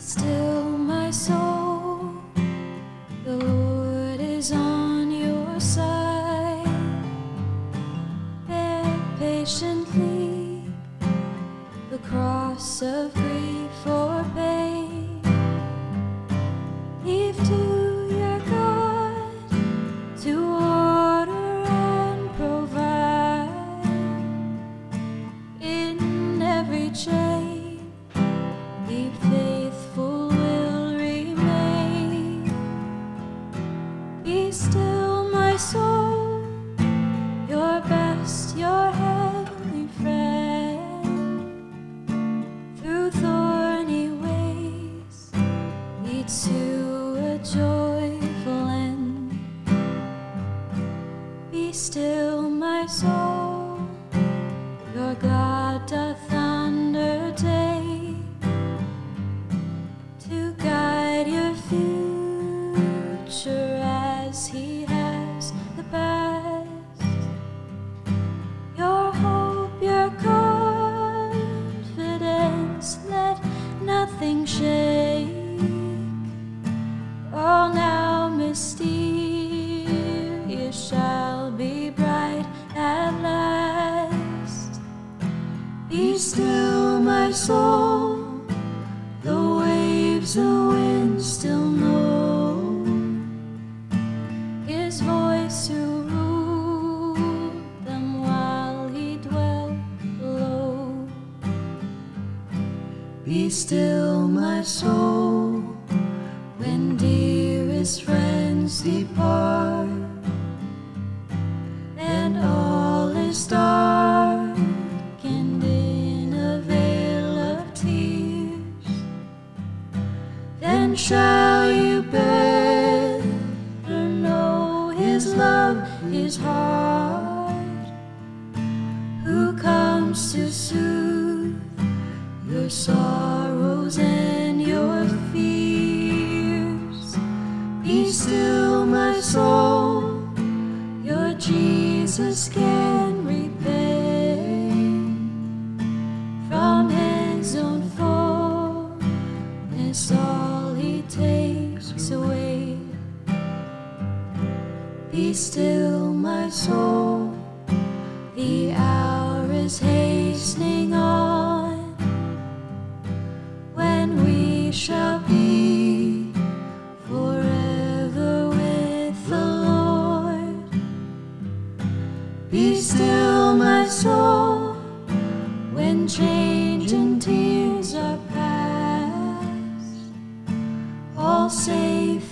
Still, my soul, Shall you better know His love, His heart,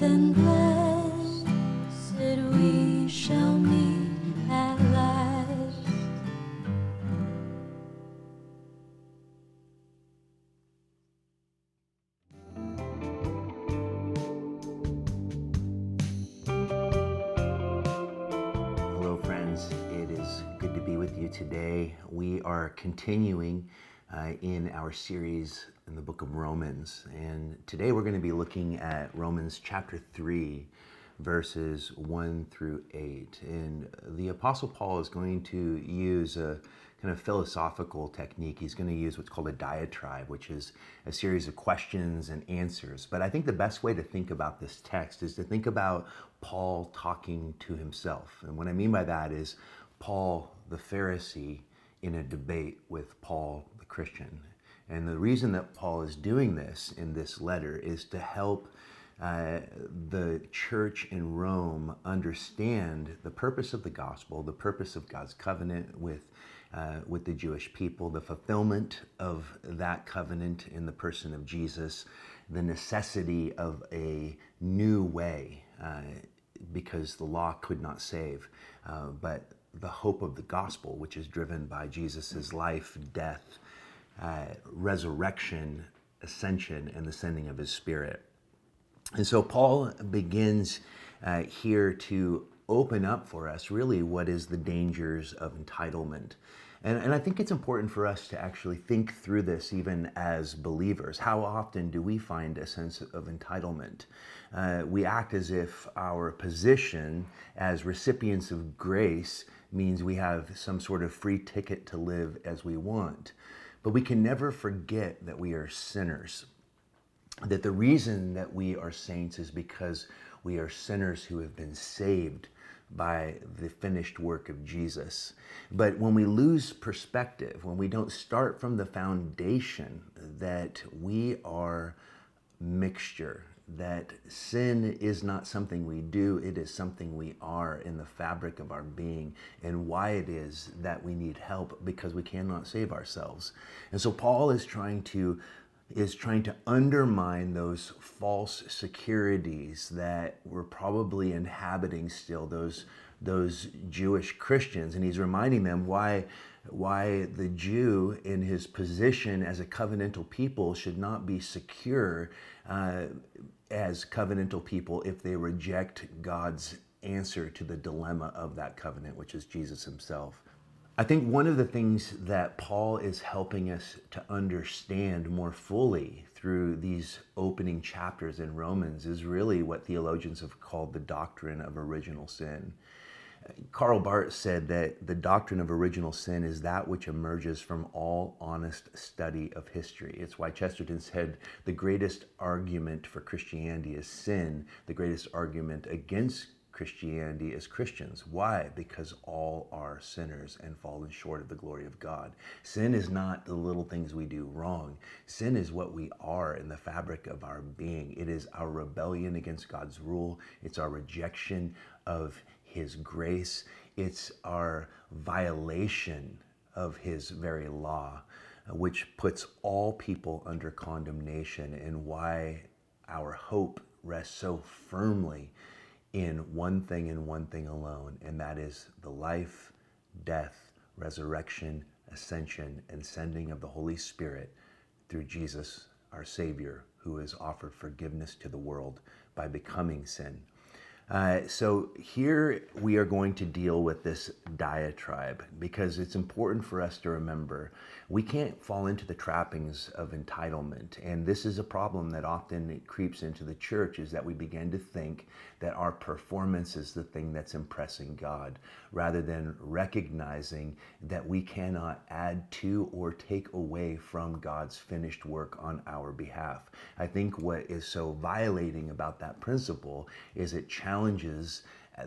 and last. Hello, friends. It is good to be with you today. We are continuing uh, in our series in the book of Romans. And today we're going to be looking at Romans chapter 3, verses 1 through 8. And the Apostle Paul is going to use a kind of philosophical technique. He's going to use what's called a diatribe, which is a series of questions and answers. But I think the best way to think about this text is to think about Paul talking to himself. And what I mean by that is Paul the Pharisee in a debate with Paul the Christian. And the reason that Paul is doing this in this letter is to help uh, the church in Rome understand the purpose of the gospel, the purpose of God's covenant with, uh, with the Jewish people, the fulfillment of that covenant in the person of Jesus, the necessity of a new way, uh, because the law could not save, uh, but the hope of the gospel, which is driven by Jesus' life, death, uh, resurrection, ascension, and the sending of his spirit. And so Paul begins uh, here to open up for us really what is the dangers of entitlement. And, and I think it's important for us to actually think through this even as believers. How often do we find a sense of entitlement? Uh, we act as if our position as recipients of grace means we have some sort of free ticket to live as we want. But we can never forget that we are sinners that the reason that we are saints is because we are sinners who have been saved by the finished work of Jesus. But when we lose perspective, when we don't start from the foundation that we are mixture, that sin is not something we do, it is something we are in the fabric of our being, and why it is that we need help because we cannot save ourselves. And so Paul is trying to is trying to undermine those false securities that were probably inhabiting still those those Jewish Christians and he's reminding them why why the Jew in his position as a covenantal people should not be secure uh, as covenantal people if they reject God's answer to the dilemma of that covenant, which is Jesus himself. I think one of the things that Paul is helping us to understand more fully through these opening chapters in Romans is really what theologians have called the doctrine of original sin. Karl Barth said that the doctrine of original sin is that which emerges from all honest study of history. It's why Chesterton said the greatest argument for Christianity is sin, the greatest argument against Christianity is Christians. Why? Because all are sinners and fallen short of the glory of God. Sin is not the little things we do wrong. Sin is what we are in the fabric of our being. It is our rebellion against God's rule, it's our rejection of His grace, it's our violation of His very law, uh, which puts all people under condemnation, and why our hope rests so firmly in one thing and one thing alone, and that is the life, death, resurrection, ascension, and sending of the Holy Spirit through Jesus, our Savior, who has offered forgiveness to the world by becoming sin. Uh, so here we are going to deal with this diatribe because it's important for us to remember we can't fall into the trappings of entitlement. And this is a problem that often creeps into the church is that we begin to think that our performance is the thing that's impressing god rather than recognizing that we cannot add to or take away from god's finished work on our behalf i think what is so violating about that principle is it challenges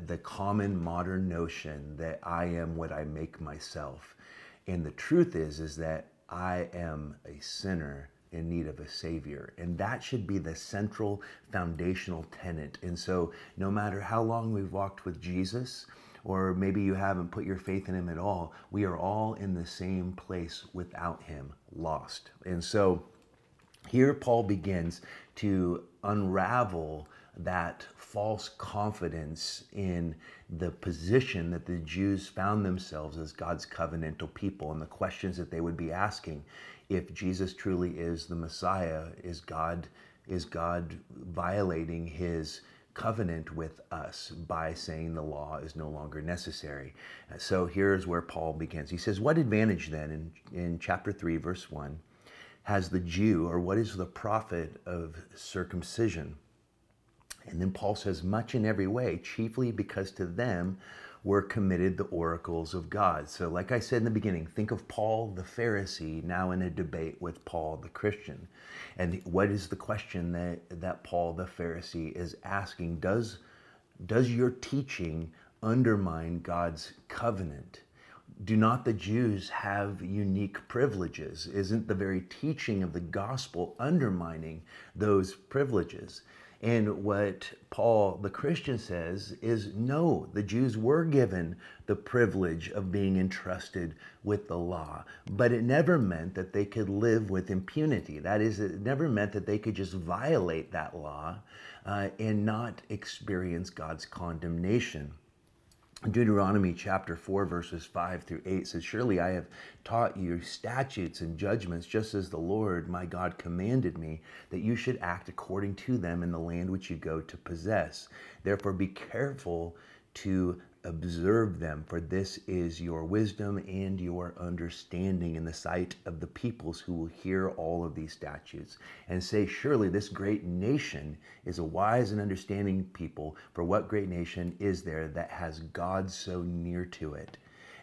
the common modern notion that i am what i make myself and the truth is, is that I am a sinner in need of a savior. And that should be the central foundational tenet. And so, no matter how long we've walked with Jesus, or maybe you haven't put your faith in him at all, we are all in the same place without him, lost. And so, here Paul begins to unravel that false confidence in the position that the Jews found themselves as God's covenantal people and the questions that they would be asking if Jesus truly is the Messiah is God is God violating his covenant with us by saying the law is no longer necessary. Uh, so here's where Paul begins. He says, What advantage then, in, in chapter 3, verse 1, has the Jew, or what is the profit of circumcision? And then Paul says, much in every way, chiefly because to them were committed the oracles of God. So, like I said in the beginning, think of Paul the Pharisee now in a debate with Paul the Christian. And what is the question that, that Paul the Pharisee is asking? Does, does your teaching undermine God's covenant? Do not the Jews have unique privileges? Isn't the very teaching of the gospel undermining those privileges? And what Paul, the Christian, says is no, the Jews were given the privilege of being entrusted with the law, but it never meant that they could live with impunity. That is, it never meant that they could just violate that law uh, and not experience God's condemnation. Deuteronomy chapter 4, verses 5 through 8 says, Surely I have taught you statutes and judgments, just as the Lord my God commanded me, that you should act according to them in the land which you go to possess. Therefore, be careful to observe them, for this is your wisdom and your understanding in the sight of the peoples who will hear all of these statutes and say, Surely this great nation is a wise and understanding people. For what great nation is there that has God so near to it?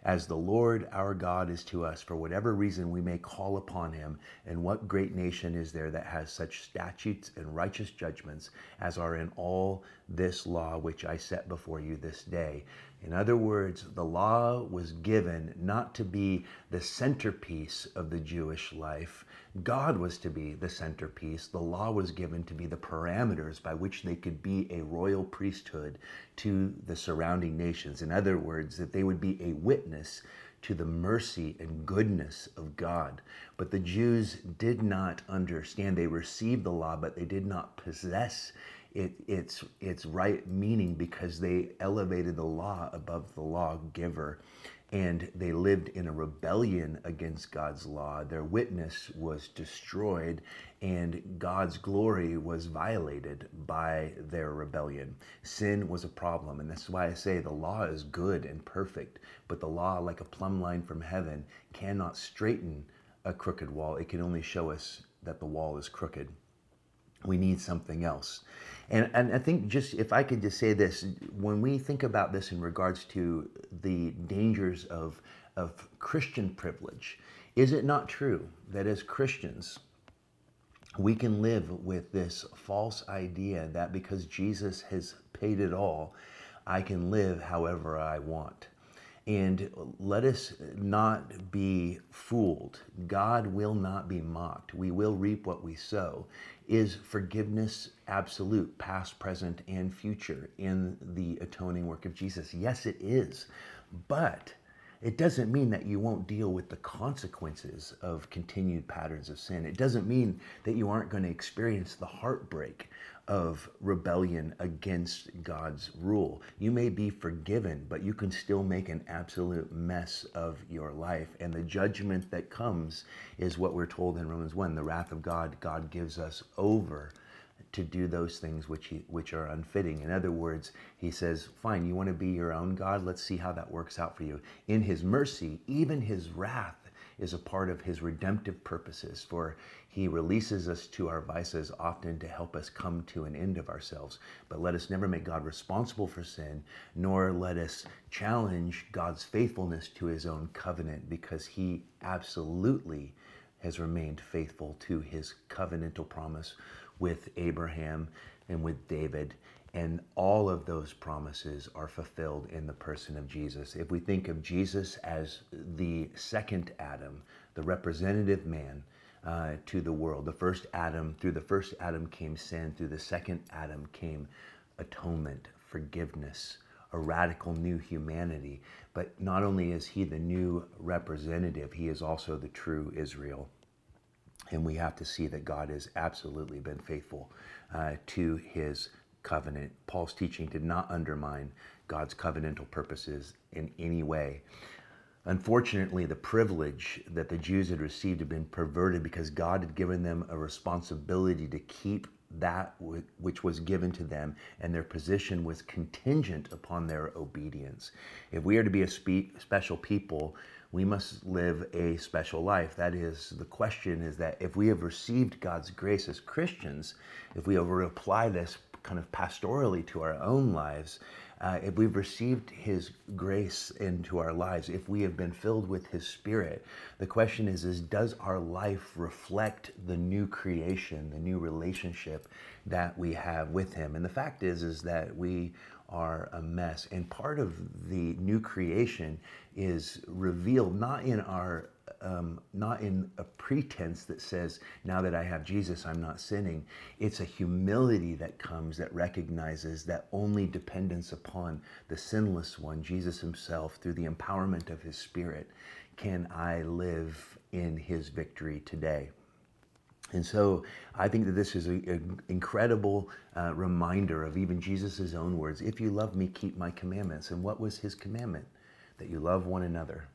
as the Lord our God is to us, for whatever reason we may call upon him. And what great nation is there that has such statutes and righteous judgments as are in all this law which I set before you this day? In other words, the law was given not to be the centerpiece of the Jewish life. God was to be the centerpiece. The law was given to be the parameters by which they could be a royal priesthood to the surrounding nations. In other words, that they would be a witness to the mercy and goodness of God. But the Jews did not understand. They received the law, but they did not possess it, its, its right meaning because they elevated the law above the lawgiver and they lived in a rebellion against God's law. Their witness was destroyed, and God's glory was violated by their rebellion. Sin was a problem, and that's why I say the law is good and perfect, but the law, like a plumb line from heaven, cannot straighten a crooked wall. It can only show us that the wall is crooked. We need something else. And, and I think just if I could just say this, when we think about this in regards to the dangers of, of Christian privilege, is it not true that as Christians, we can live with this false idea that because Jesus has paid it all, I can live however I want? And let us not be fooled. God will not be mocked. We will reap what we sow. Is forgiveness absolute, past, present, and future in the atoning work of Jesus? Yes, it is. But it doesn't mean that you won't deal with the consequences of continued patterns of sin. It doesn't mean that you aren't going to experience the heartbreak of rebellion against God's rule. You may be forgiven, but you can still make an absolute mess of your life. And the judgment that comes is what we're told in Romans 1 the wrath of God, God gives us over to do those things which he, which are unfitting. In other words, he says, "Fine, you want to be your own God? Let's see how that works out for you." In his mercy, even his wrath is a part of his redemptive purposes, for he releases us to our vices often to help us come to an end of ourselves. But let us never make God responsible for sin, nor let us challenge God's faithfulness to his own covenant, because he absolutely has remained faithful to his covenantal promise with Abraham and with David. And all of those promises are fulfilled in the person of Jesus. If we think of Jesus as the second Adam, the representative man uh, to the world, the first Adam, through the first Adam came sin, through the second Adam came atonement, forgiveness, a radical new humanity. But not only is he the new representative, he is also the true Israel. And we have to see that God has absolutely been faithful uh, to his covenant. Paul's teaching did not undermine God's covenantal purposes in any way. Unfortunately, the privilege that the Jews had received had been perverted because God had given them a responsibility to keep that which was given to them, and their position was contingent upon their obedience. If we are to be a spe- special people, we must live a special life. That is, the question is that if we have received God's grace as Christians, if we ever apply this kind of pastorally to our own lives, uh, if we've received His grace into our lives, if we have been filled with His Spirit, the question is: is does our life reflect the new creation, the new relationship that we have with Him? And the fact is, is that we are a mess. And part of the new creation is revealed not in our um, not in a pretense that says, now that I have Jesus, I'm not sinning. It's a humility that comes that recognizes that only dependence upon the sinless one, Jesus himself, through the empowerment of his spirit, can I live in his victory today. And so I think that this is an incredible uh, reminder of even Jesus' own words if you love me, keep my commandments. And what was his commandment? That you love one another.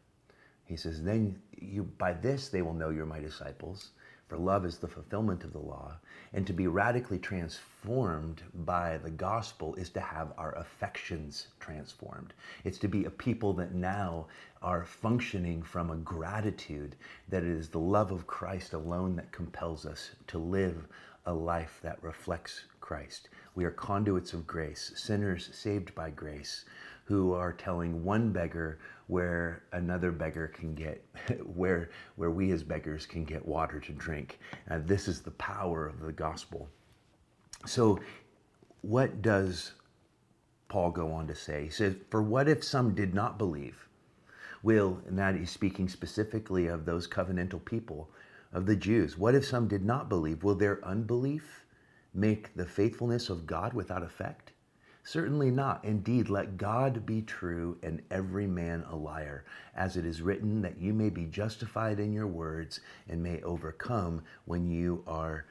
He says, then you, by this they will know you're my disciples, for love is the fulfillment of the law. And to be radically transformed by the gospel is to have our affections transformed. It's to be a people that now are functioning from a gratitude that it is the love of Christ alone that compels us to live a life that reflects Christ. We are conduits of grace, sinners saved by grace, who are telling one beggar where another beggar can get, where, where we as beggars can get water to drink. Uh, this is the power of the gospel. So, what does Paul go on to say? He says, For what if some did not believe? Will, and that he's speaking specifically of those covenantal people, of the Jews. What if some did not believe? Will their unbelief make the faithfulness of God without effect? Certainly not. Indeed, let God be true and every man a liar, as it is written, that you may be justified in your words and may overcome when you are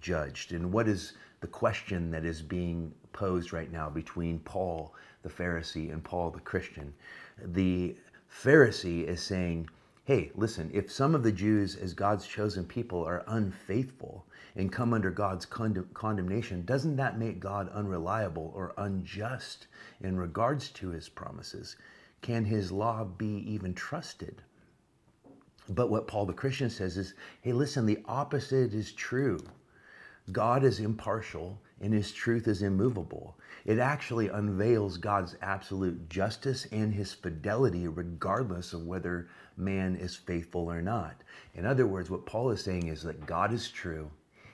judged. And what is the question that is being posed right now between Paul the Pharisee and Paul the Christian? The Pharisee is saying, hey, listen, if some of the Jews, as God's chosen people, are unfaithful and come under God's condemnation, doesn't that make God unreliable or unjust in regards to his promises? Can his law be even trusted? But what Paul the Christian says is hey, listen, the opposite is true. God is impartial and his truth is immovable. It actually unveils God's absolute justice and his fidelity, regardless of whether man is faithful or not. In other words, what Paul is saying is that God is true,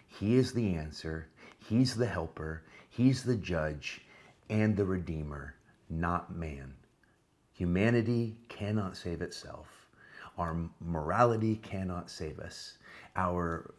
he is the answer, he's the helper, he's the judge and the redeemer, not man. Humanity cannot save itself. Our morality cannot save us our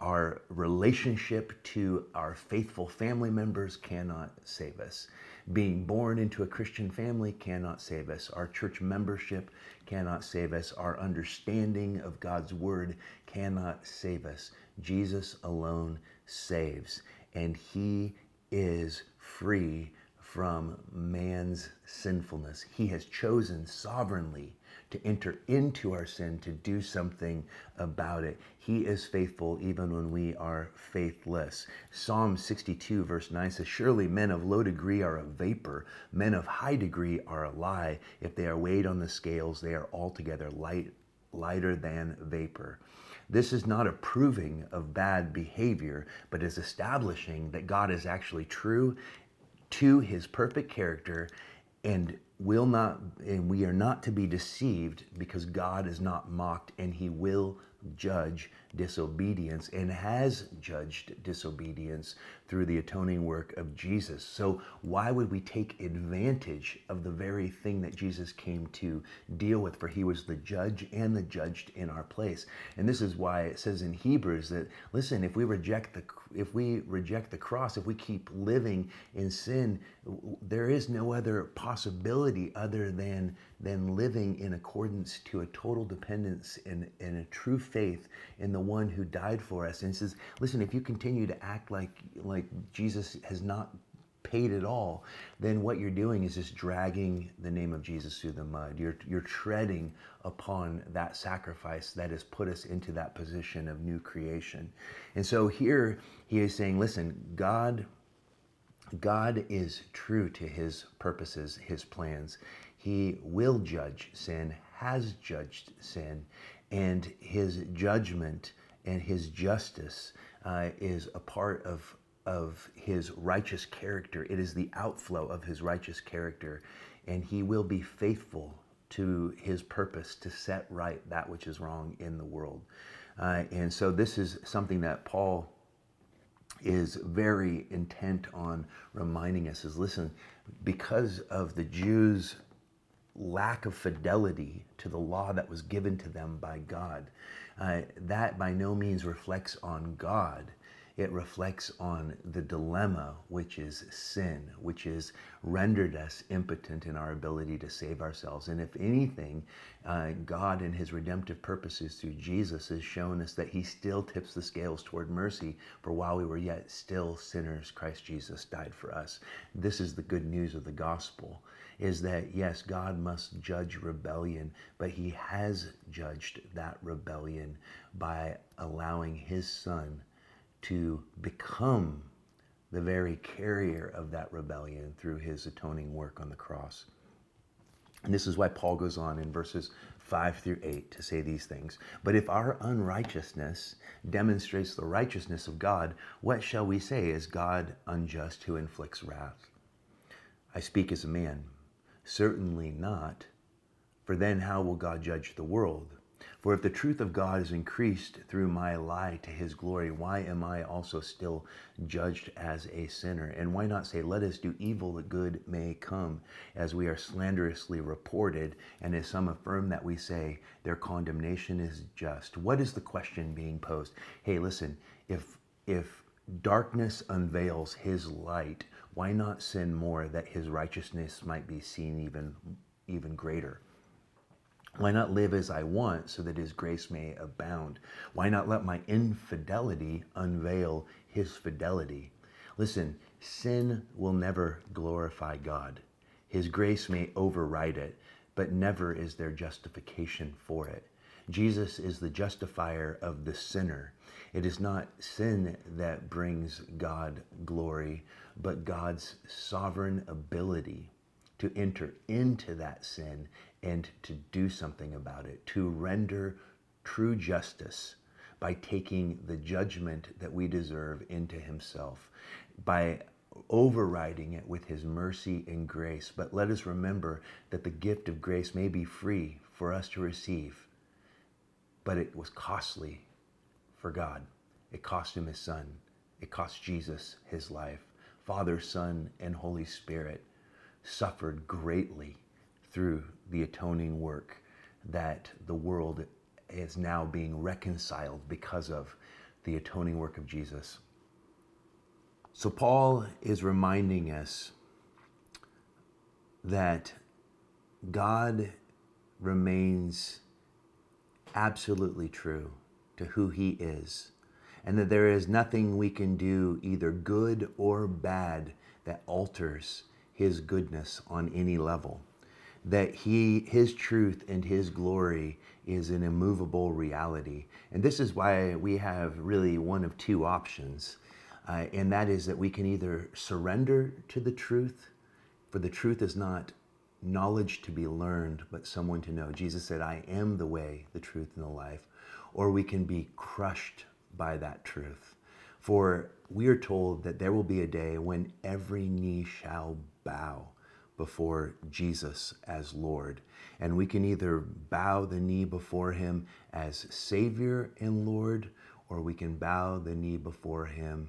our relationship to our faithful family members cannot save us being born into a christian family cannot save us. Our church membership cannot save us. Our understanding of god's word cannot save us. Jesus alone saves and he is free from man's sinfulness. He has chosen sovereignly to enter into our sin, to do something about it. He is faithful even when we are faithless. Psalm 62, verse 9 says, Surely men of low degree are a vapor, men of high degree are a lie. If they are weighed on the scales, they are altogether light, lighter than vapor. This is not approving of bad behavior, but is establishing that God is actually true to his perfect character and will not and we are not to be deceived because God is not mocked and he will judge disobedience and has judged disobedience through the atoning work of Jesus. So, why would we take advantage of the very thing that Jesus came to deal with? For he was the judge and the judged in our place. And this is why it says in Hebrews that listen, if we reject the if we reject the cross, if we keep living in sin, there is no other possibility other than than living in accordance to a total dependence and, and a true faith in the one who died for us. And says, listen, if you continue to act like like Jesus has not paid it all, then what you're doing is just dragging the name of Jesus through the mud. You're, you're treading upon that sacrifice that has put us into that position of new creation. And so here he is saying, listen, God God is true to his purposes, his plans. He will judge sin, has judged sin, and his judgment and his justice uh, is a part of, of his righteous character. It is the outflow of his righteous character, and he will be faithful to his purpose to set right that which is wrong in the world. Uh, and so, this is something that Paul is very intent on reminding us is listen, because of the Jews' lack of fidelity to the law that was given to them by God. Uh, that by no means reflects on God. It reflects on the dilemma, which is sin, which has rendered us impotent in our ability to save ourselves. And if anything, uh, God, in his redemptive purposes through Jesus, has shown us that he still tips the scales toward mercy. For while we were yet still sinners, Christ Jesus died for us. This is the good news of the gospel is that yes, God must judge rebellion, but he has judged that rebellion by allowing his son to become the very carrier of that rebellion through his atoning work on the cross. And this is why Paul goes on in verses 5 through 8 to say these things. But if our unrighteousness demonstrates the righteousness of God, what shall we say? Is God unjust who inflicts wrath? I speak as a man. Certainly not. For then how will God judge the world? For if the truth of God is increased through my lie to his glory, why am I also still judged as a sinner? And why not say, Let us do evil that good may come, as we are slanderously reported, and as some affirm that we say, their condemnation is just? What is the question being posed? Hey, listen, if if darkness unveils his light, why not sin more that his righteousness might be seen even even greater? Why not live as I want so that His grace may abound? Why not let my infidelity unveil His fidelity? Listen, sin will never glorify God. His grace may override it, but never is there justification for it. Jesus is the justifier of the sinner. It is not sin that brings God glory, but God's sovereign ability to enter into that sin and to do something about it, to render true justice by taking the judgment that we deserve into himself, by overriding it with his mercy and grace. But let us remember that the gift of grace may be free for us to receive, but it was costly for God. It cost him his son. It cost Jesus his life. Father, Son, and Holy Spirit suffered greatly through the atoning work that the world is now being reconciled because of the atoning work of Jesus. So, Paul is reminding us that God remains absolutely true to who he is, and that there is nothing we can do, either good or bad, that alters his goodness on any level that he his truth and his glory is an immovable reality. And this is why we have really one of two options uh, and that is that we can either surrender to the truth for the truth is not knowledge to be learned but someone to know. Jesus said i am the way the truth and the life or we can be crushed by that truth. For we are told that there will be a day when every knee shall bow before Jesus as Lord. And we can either bow the knee before him as Savior and Lord, or we can bow the knee before him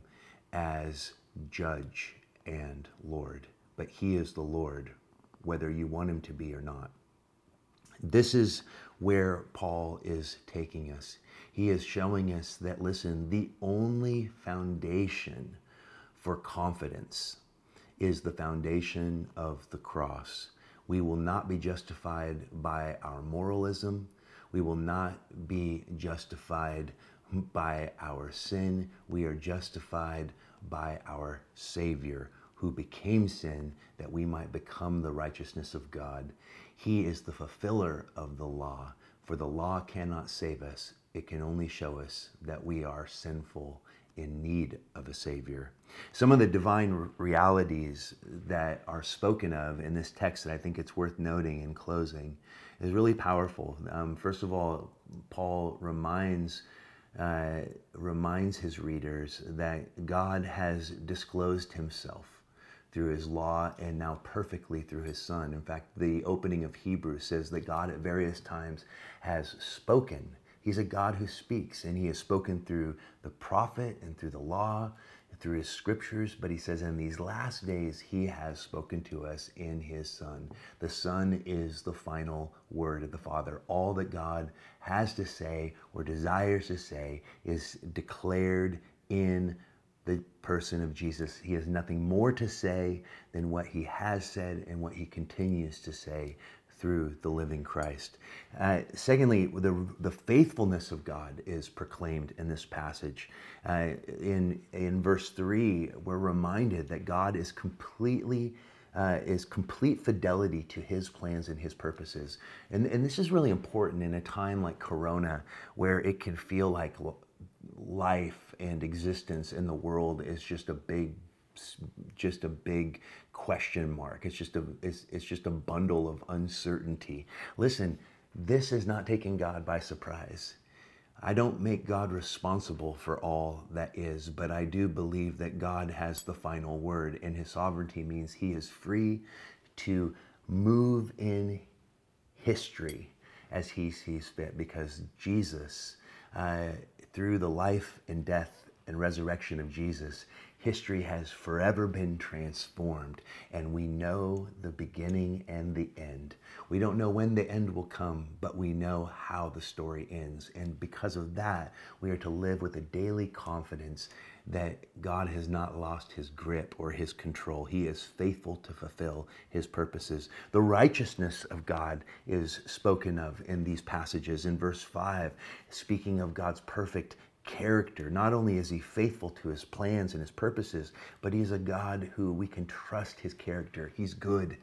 as Judge and Lord. But he is the Lord, whether you want him to be or not. This is where Paul is taking us. He is showing us that, listen, the only foundation for confidence is the foundation of the cross. We will not be justified by our moralism. We will not be justified by our sin. We are justified by our Savior, who became sin that we might become the righteousness of God. He is the fulfiller of the law, for the law cannot save us. It can only show us that we are sinful in need of a Savior. Some of the divine realities that are spoken of in this text that I think it's worth noting in closing is really powerful. Um, first of all, Paul reminds uh, reminds his readers that God has disclosed himself through his law and now perfectly through his son. In fact, the opening of Hebrews says that God at various times has spoken He's a God who speaks, and He has spoken through the prophet and through the law, and through His scriptures. But He says, in these last days, He has spoken to us in His Son. The Son is the final word of the Father. All that God has to say or desires to say is declared in the person of Jesus. He has nothing more to say than what he has said and what he continues to say through the living Christ. Uh, secondly, the, the faithfulness of God is proclaimed in this passage. Uh, in, in verse 3, we're reminded that God is completely uh, is complete fidelity to his plans and his purposes. And, and this is really important in a time like Corona, where it can feel like life and existence in the world is just a big just a big question mark. It's just a it's, it's just a bundle of uncertainty. Listen, this is not taking God by surprise. I don't make God responsible for all that is, but I do believe that God has the final word, and his sovereignty means he is free to move in history as he sees fit because Jesus, uh, through the life and death and resurrection of Jesus, history has forever been transformed, and we know the beginning and the end. We don't know when the end will come, but we know how the story ends. And because of that, we are to live with a daily confidence that God has not lost his grip or his control. He is faithful to fulfill his purposes. The righteousness of God is spoken of in these passages. In verse 5, speaking of God's perfect character. Not only is he faithful to his plans and his purposes, but he's a God who we can trust his character. He's good.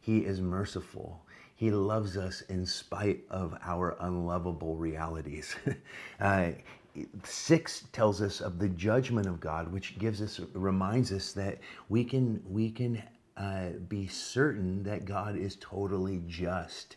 He is merciful. He loves us in spite of our unlovable realities. uh, six tells us of the judgment of God, which gives us reminds us that we can we can uh, be certain that God is totally just.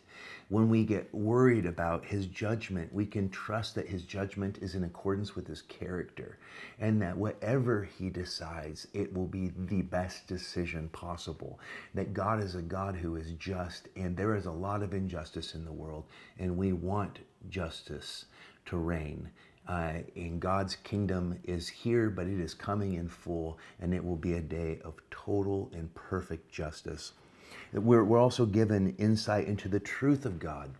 When we get worried about his judgment, we can trust that his judgment is in accordance with his character and that whatever he decides, it will be the best decision possible. That God is a God who is just, and there is a lot of injustice in the world, and we want justice to reign. Uh, and God's kingdom is here, but it is coming in full, and it will be a day of total and perfect justice. We're, we're also given insight into the truth of God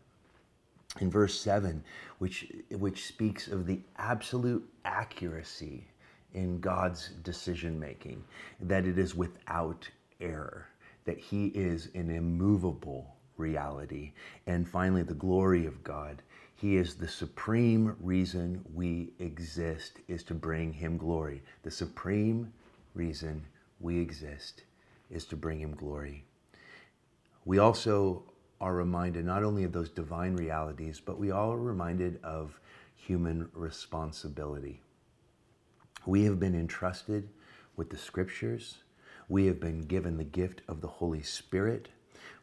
in verse 7, which, which speaks of the absolute accuracy in God's decision making, that it is without error, that He is an immovable reality. And finally, the glory of God. He is the supreme reason we exist, is to bring Him glory. The supreme reason we exist is to bring Him glory. We also are reminded not only of those divine realities, but we all are reminded of human responsibility. We have been entrusted with the scriptures. We have been given the gift of the Holy Spirit.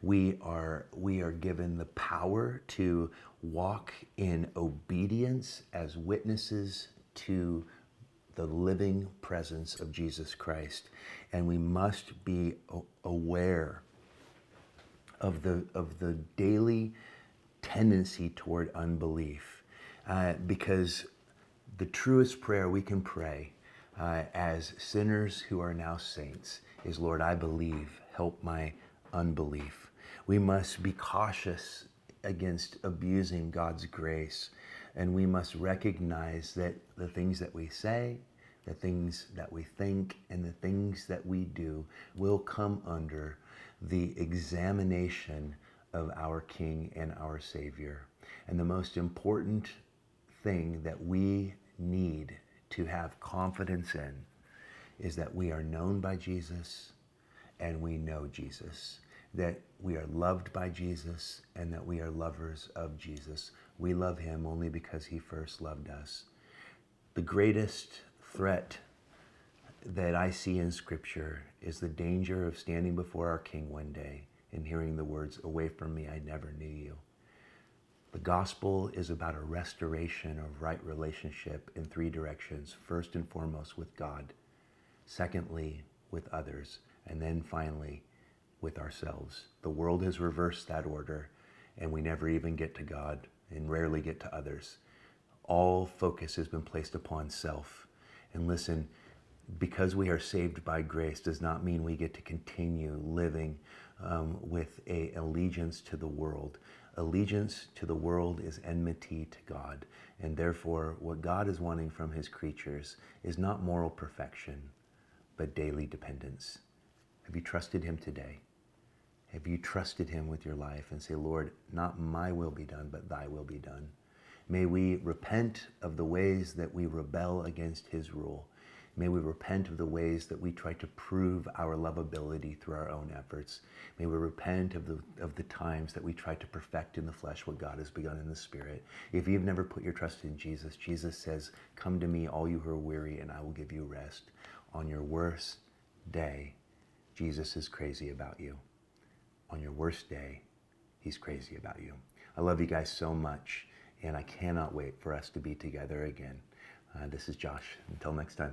We are, we are given the power to walk in obedience as witnesses to the living presence of Jesus Christ. And we must be aware of the, of the daily tendency toward unbelief. Uh, because the truest prayer we can pray uh, as sinners who are now saints is, Lord, I believe, help my unbelief. We must be cautious against abusing God's grace, and we must recognize that the things that we say, the things that we think, and the things that we do will come under the examination of our King and our Savior. And the most important thing that we need to have confidence in is that we are known by Jesus and we know Jesus, that we are loved by Jesus and that we are lovers of Jesus. We love him only because he first loved us. The greatest threat that I see in Scripture is the danger of standing before our King one day and hearing the words, Away from me, I never knew you. The gospel is about a restoration of right relationship in three directions. First and foremost, with God. Secondly, with others. And then finally, with ourselves. The world has reversed that order, and we never even get to God and rarely get to others. All focus has been placed upon self. And listen, because we are saved by grace does not mean we get to continue living um, with a allegiance to the world. Allegiance to the world is enmity to God, and therefore, what God is wanting from His creatures is not moral perfection, but daily dependence. Have you trusted Him today? Have you trusted Him with your life and say, Lord, not my will be done, but Thy will be done? May we repent of the ways that we rebel against His rule May we repent of the ways that we try to prove our lovability through our own efforts. May we repent of the, of the times that we try to perfect in the flesh what God has begun in the spirit. If you've never put your trust in Jesus, Jesus says, Come to me, all you who are weary, and I will give you rest. On your worst day, Jesus is crazy about you. On your worst day, he's crazy about you. I love you guys so much, and I cannot wait for us to be together again. Uh, this is Josh. Until next time.